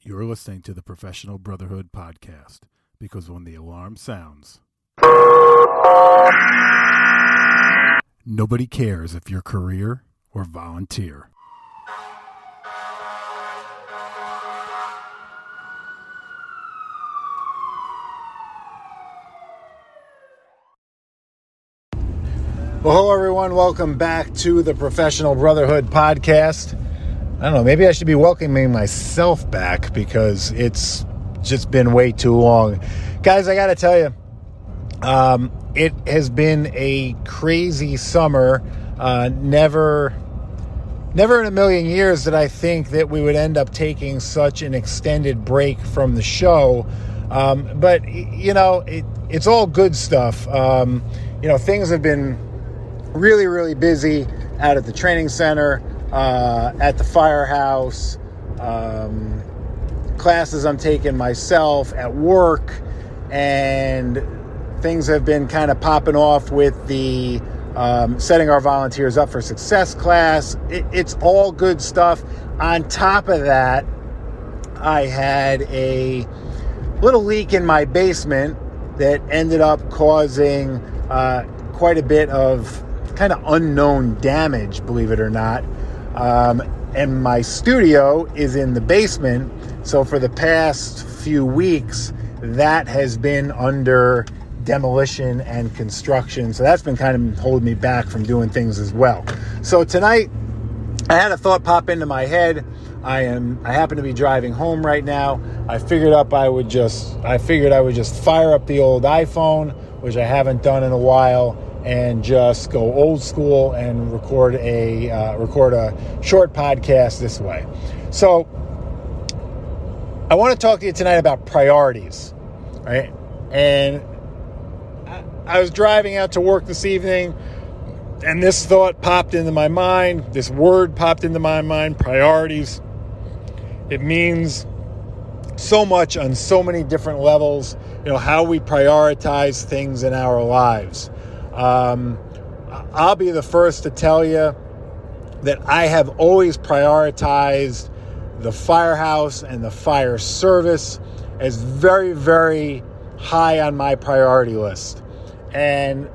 You're listening to the Professional Brotherhood podcast because when the alarm sounds, nobody cares if you're career or volunteer. Well, hello, everyone. Welcome back to the Professional Brotherhood podcast. I don't know, maybe I should be welcoming myself back because it's just been way too long. Guys, I got to tell you, um, it has been a crazy summer. Uh, never, never in a million years did I think that we would end up taking such an extended break from the show. Um, but you know, it, it's all good stuff. Um, you know, things have been really, really busy out at the training center, uh, at the firehouse, um, classes I'm taking myself at work, and things have been kind of popping off with the um, setting our volunteers up for success class. It, it's all good stuff. On top of that, I had a little leak in my basement that ended up causing uh, quite a bit of kind of unknown damage, believe it or not. Um, and my studio is in the basement. So for the past few weeks, that has been under demolition and construction. So that's been kind of holding me back from doing things as well. So tonight, I had a thought pop into my head. I am I happen to be driving home right now. I figured up I would just I figured I would just fire up the old iPhone, which I haven't done in a while, and just go old school and record a uh, record a short podcast this way. So I want to talk to you tonight about priorities, right? And I, I was driving out to work this evening, and this thought popped into my mind. This word popped into my mind: priorities. It means so much on so many different levels. You know how we prioritize things in our lives. Um, I'll be the first to tell you that I have always prioritized the firehouse and the fire service as very, very high on my priority list. And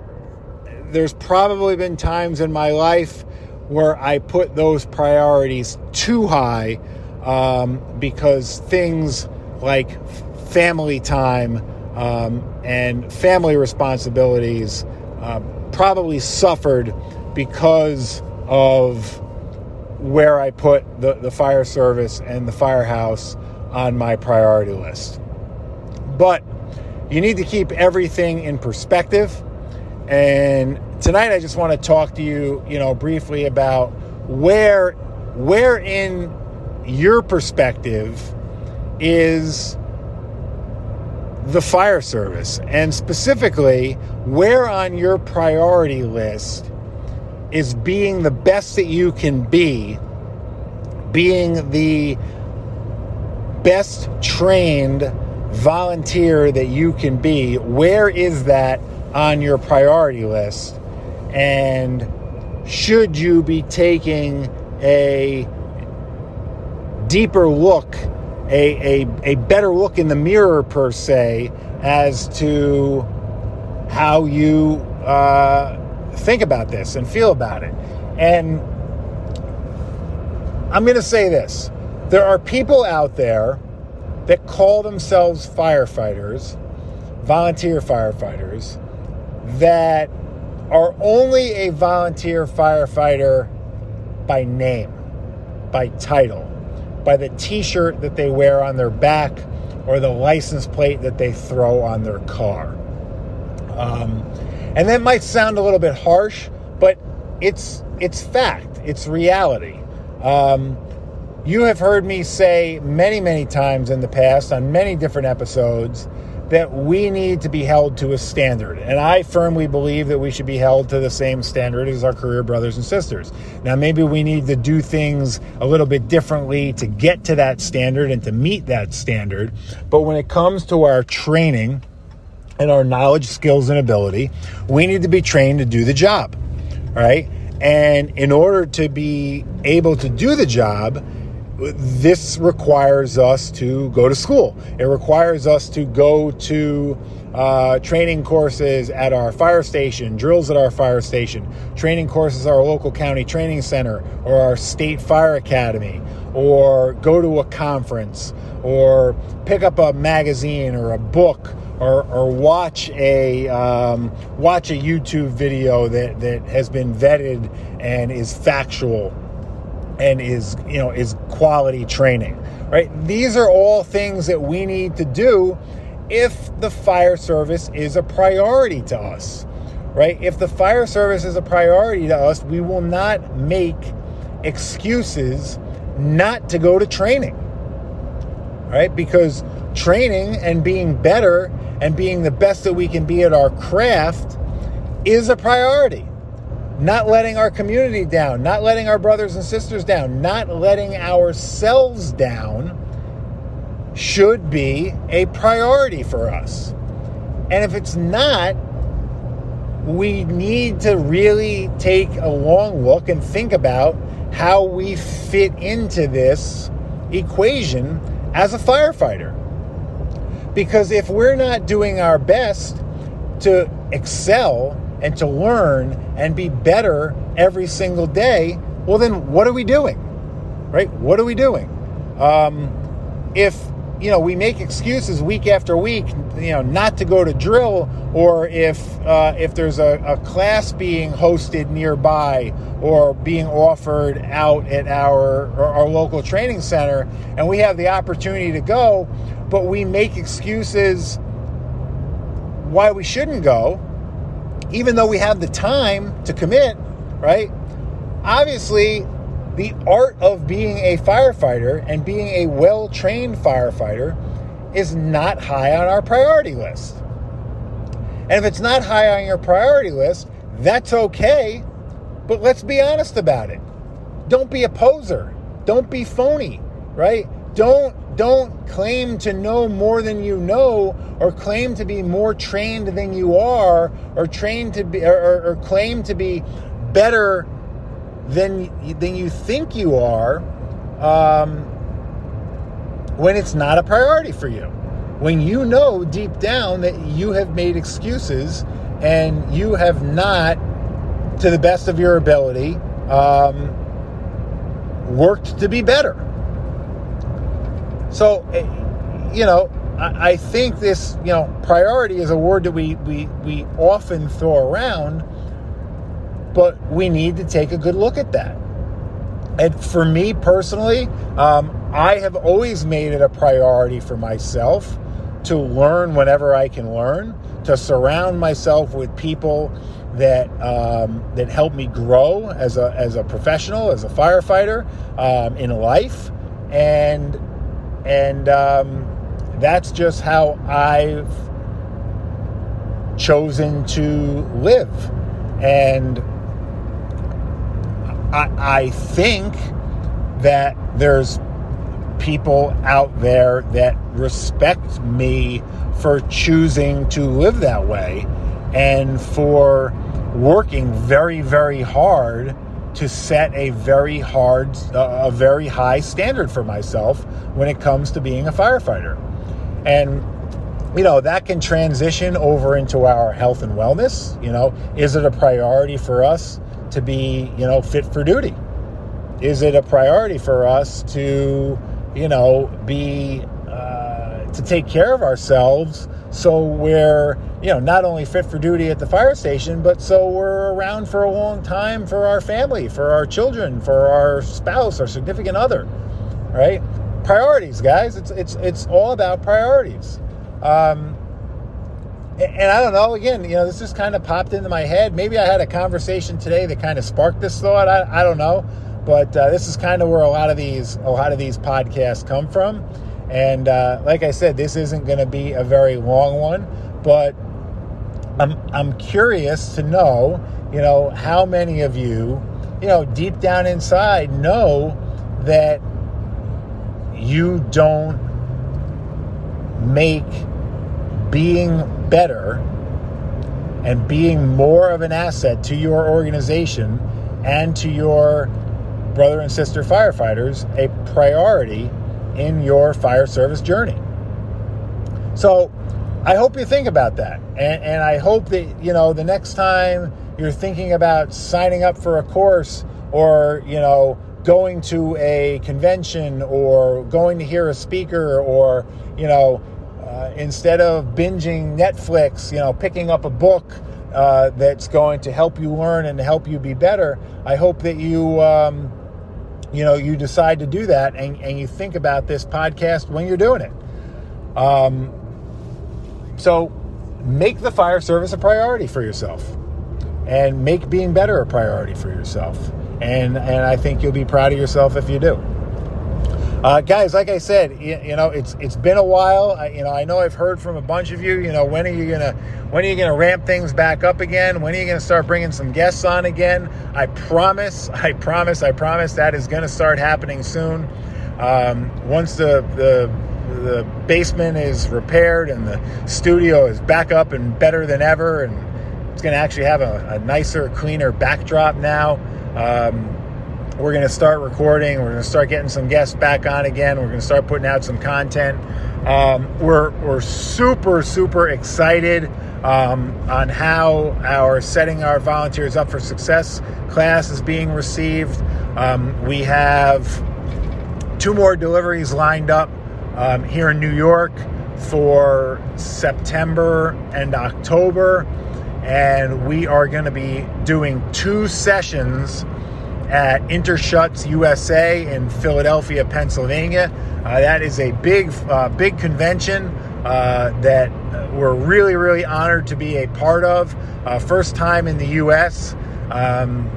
there's probably been times in my life where I put those priorities too high um, because things like family time um, and family responsibilities uh, probably suffered because of where I put the, the fire service and the firehouse on my priority list. But you need to keep everything in perspective. And tonight I just want to talk to you, you know, briefly about where where in your perspective is the fire service and specifically where on your priority list is being the best that you can be being the best trained volunteer that you can be? Where is that on your priority list? And should you be taking a deeper look a, a, a better look in the mirror, per se, as to how you uh, think about this and feel about it. And I'm going to say this there are people out there that call themselves firefighters, volunteer firefighters, that are only a volunteer firefighter by name, by title by the t shirt that they wear on their back or the license plate that they throw on their car. Um, and that might sound a little bit harsh, but it's, it's fact, it's reality. Um, you have heard me say many, many times in the past on many different episodes that we need to be held to a standard. And I firmly believe that we should be held to the same standard as our career brothers and sisters. Now, maybe we need to do things a little bit differently to get to that standard and to meet that standard. But when it comes to our training and our knowledge, skills, and ability, we need to be trained to do the job, right? And in order to be able to do the job, this requires us to go to school. It requires us to go to uh, training courses at our fire station, drills at our fire station, training courses at our local county training center or our state fire academy, or go to a conference, or pick up a magazine or a book. Or, or watch a um, watch a YouTube video that, that has been vetted and is factual and is you know is quality training right? These are all things that we need to do if the fire service is a priority to us right? If the fire service is a priority to us we will not make excuses not to go to training right? Because training and being better and being the best that we can be at our craft is a priority not letting our community down, not letting our brothers and sisters down, not letting ourselves down should be a priority for us. And if it's not, we need to really take a long look and think about how we fit into this equation as a firefighter. Because if we're not doing our best to excel and to learn and be better every single day, well, then what are we doing? Right? What are we doing? Um, if you know we make excuses week after week, you know, not to go to drill, or if uh, if there's a, a class being hosted nearby or being offered out at our our local training center, and we have the opportunity to go, but we make excuses why we shouldn't go even though we have the time to commit, right? Obviously, the art of being a firefighter and being a well trained firefighter is not high on our priority list. And if it's not high on your priority list, that's okay, but let's be honest about it. Don't be a poser. Don't be phony, right? Don't don't claim to know more than you know or claim to be more trained than you are or train to be or, or, claim to be better than than you think you are um, when it's not a priority for you. When you know deep down that you have made excuses and you have not to the best of your ability um, worked to be better so, eh, you know, I, think this, you know, priority is a word that we, we, we often throw around, but we need to take a good look at that. And for me personally, um, I have always made it a priority for myself to learn whenever I can learn, to surround myself with people that um, that help me grow as a as a professional, as a firefighter um, in life, and and um, that's just how I've chosen to live. And I, I think that there's people out there that respect me for choosing to live that way and for working very, very hard to set a very hard, a very high standard for myself when it comes to being a firefighter. And you know, that can transition over into our health and wellness. You know, is it a priority for us to be, you know, fit for duty? Is it a priority for us to, you know, be, to take care of ourselves so we're you know not only fit for duty at the fire station but so we're around for a long time for our family for our children for our spouse our significant other right priorities guys it's it's it's all about priorities um, and I don't know. Again, you know, this just kind of popped into my head. Maybe I had a conversation today that kind of sparked this thought. I, I don't know, but uh, this is kind of where a lot of these a lot of these podcasts come from. And uh, like I said, this isn't going to be a very long one, but I'm, I'm curious to know, you know, how many of you, you know, deep down inside know that you don't make being better and being more of an asset to your organization and to your brother and sister firefighters a priority in your fire service journey. So I hope you think about that. And, and I hope that, you know, the next time you're thinking about signing up for a course or, you know, going to a convention or going to hear a speaker or, you know, uh, instead of binging Netflix, you know, picking up a book uh, that's going to help you learn and help you be better. I hope that you, um, you know, you decide to do that and, and you think about this podcast when you're doing it. Um, so make the fire service a priority for yourself and make being better a priority for yourself. And, and I think you'll be proud of yourself if you do. Uh, guys, like I said, you, you, know it's it's been a while. I, you know, I know I've heard from a bunch of you. You know, when are you gonna when are you gonna ramp things back up again? When are you gonna start bringing some guests on again? I promise, I promise, I promise that is gonna start happening soon. Um, once the the the basement is repaired and the studio is back up and better than ever, and it's gonna actually have a, a nicer, cleaner backdrop now. Um, we're going to start recording. We're going to start getting some guests back on again. We're going to start putting out some content. Um, we're, we're super, super excited um, on how our setting our volunteers up for success class is being received. Um, we have two more deliveries lined up um, here in New York for September and October. And we are going to be doing two sessions at Interschutz USA in Philadelphia, Pennsylvania. Uh, that is a big, uh, big convention uh, that we're really, really honored to be a part of. Uh, first time in the U.S. Um,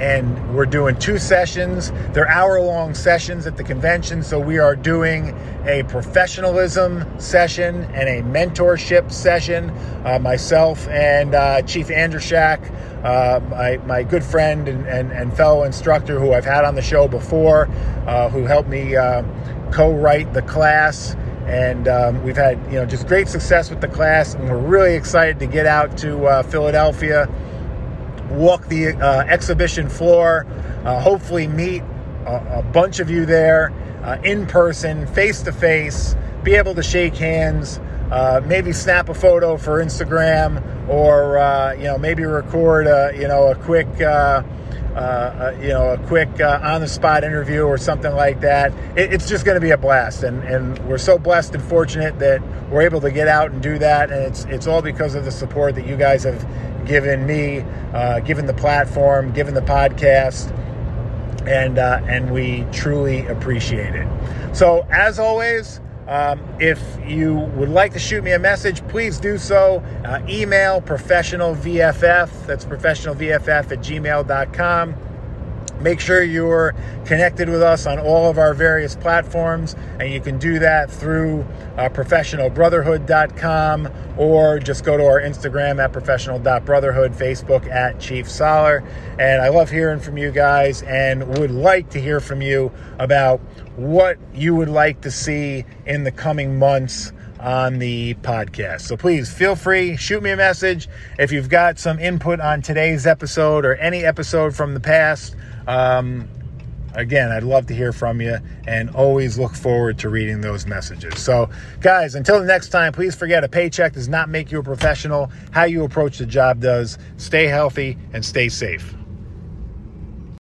and we're doing two sessions. They're hour long sessions at the convention. So we are doing a professionalism session and a mentorship session. Uh, myself and uh, Chief Andrushak, uh, my, my good friend and, and, and, fellow instructor who I've had on the show before, uh, who helped me uh, co write the class. And um, we've had you know just great success with the class, and we're really excited to get out to uh, Philadelphia walk the uh, exhibition floor, uh, hopefully meet a, a, bunch of you there uh, in person, face to face, be able to shake hands, uh, maybe snap a photo for Instagram, or uh, you know maybe record a, you know a quick. Uh, uh, you know, a quick uh, on-the-spot interview or something like that. It, it's just going to be a blast, and, and we're so blessed and fortunate that we're able to get out and do that. And it's it's all because of the support that you guys have given me, uh, given the platform, given the podcast, and uh, and we truly appreciate it. So as always. Um, if you would like to shoot me a message, please do so. Uh, email professionalvff, that's professionalvff at gmail.com. Make sure you're connected with us on all of our various platforms, and you can do that through uh, professionalbrotherhood.com or just go to our Instagram at professional.brotherhood, Facebook at Chief Soller. And I love hearing from you guys and would like to hear from you about what you would like to see in the coming months on the podcast. So please feel free, shoot me a message if you've got some input on today's episode or any episode from the past. Um, again, I'd love to hear from you and always look forward to reading those messages. So, guys, until the next time, please forget a paycheck does not make you a professional. How you approach the job does. Stay healthy and stay safe.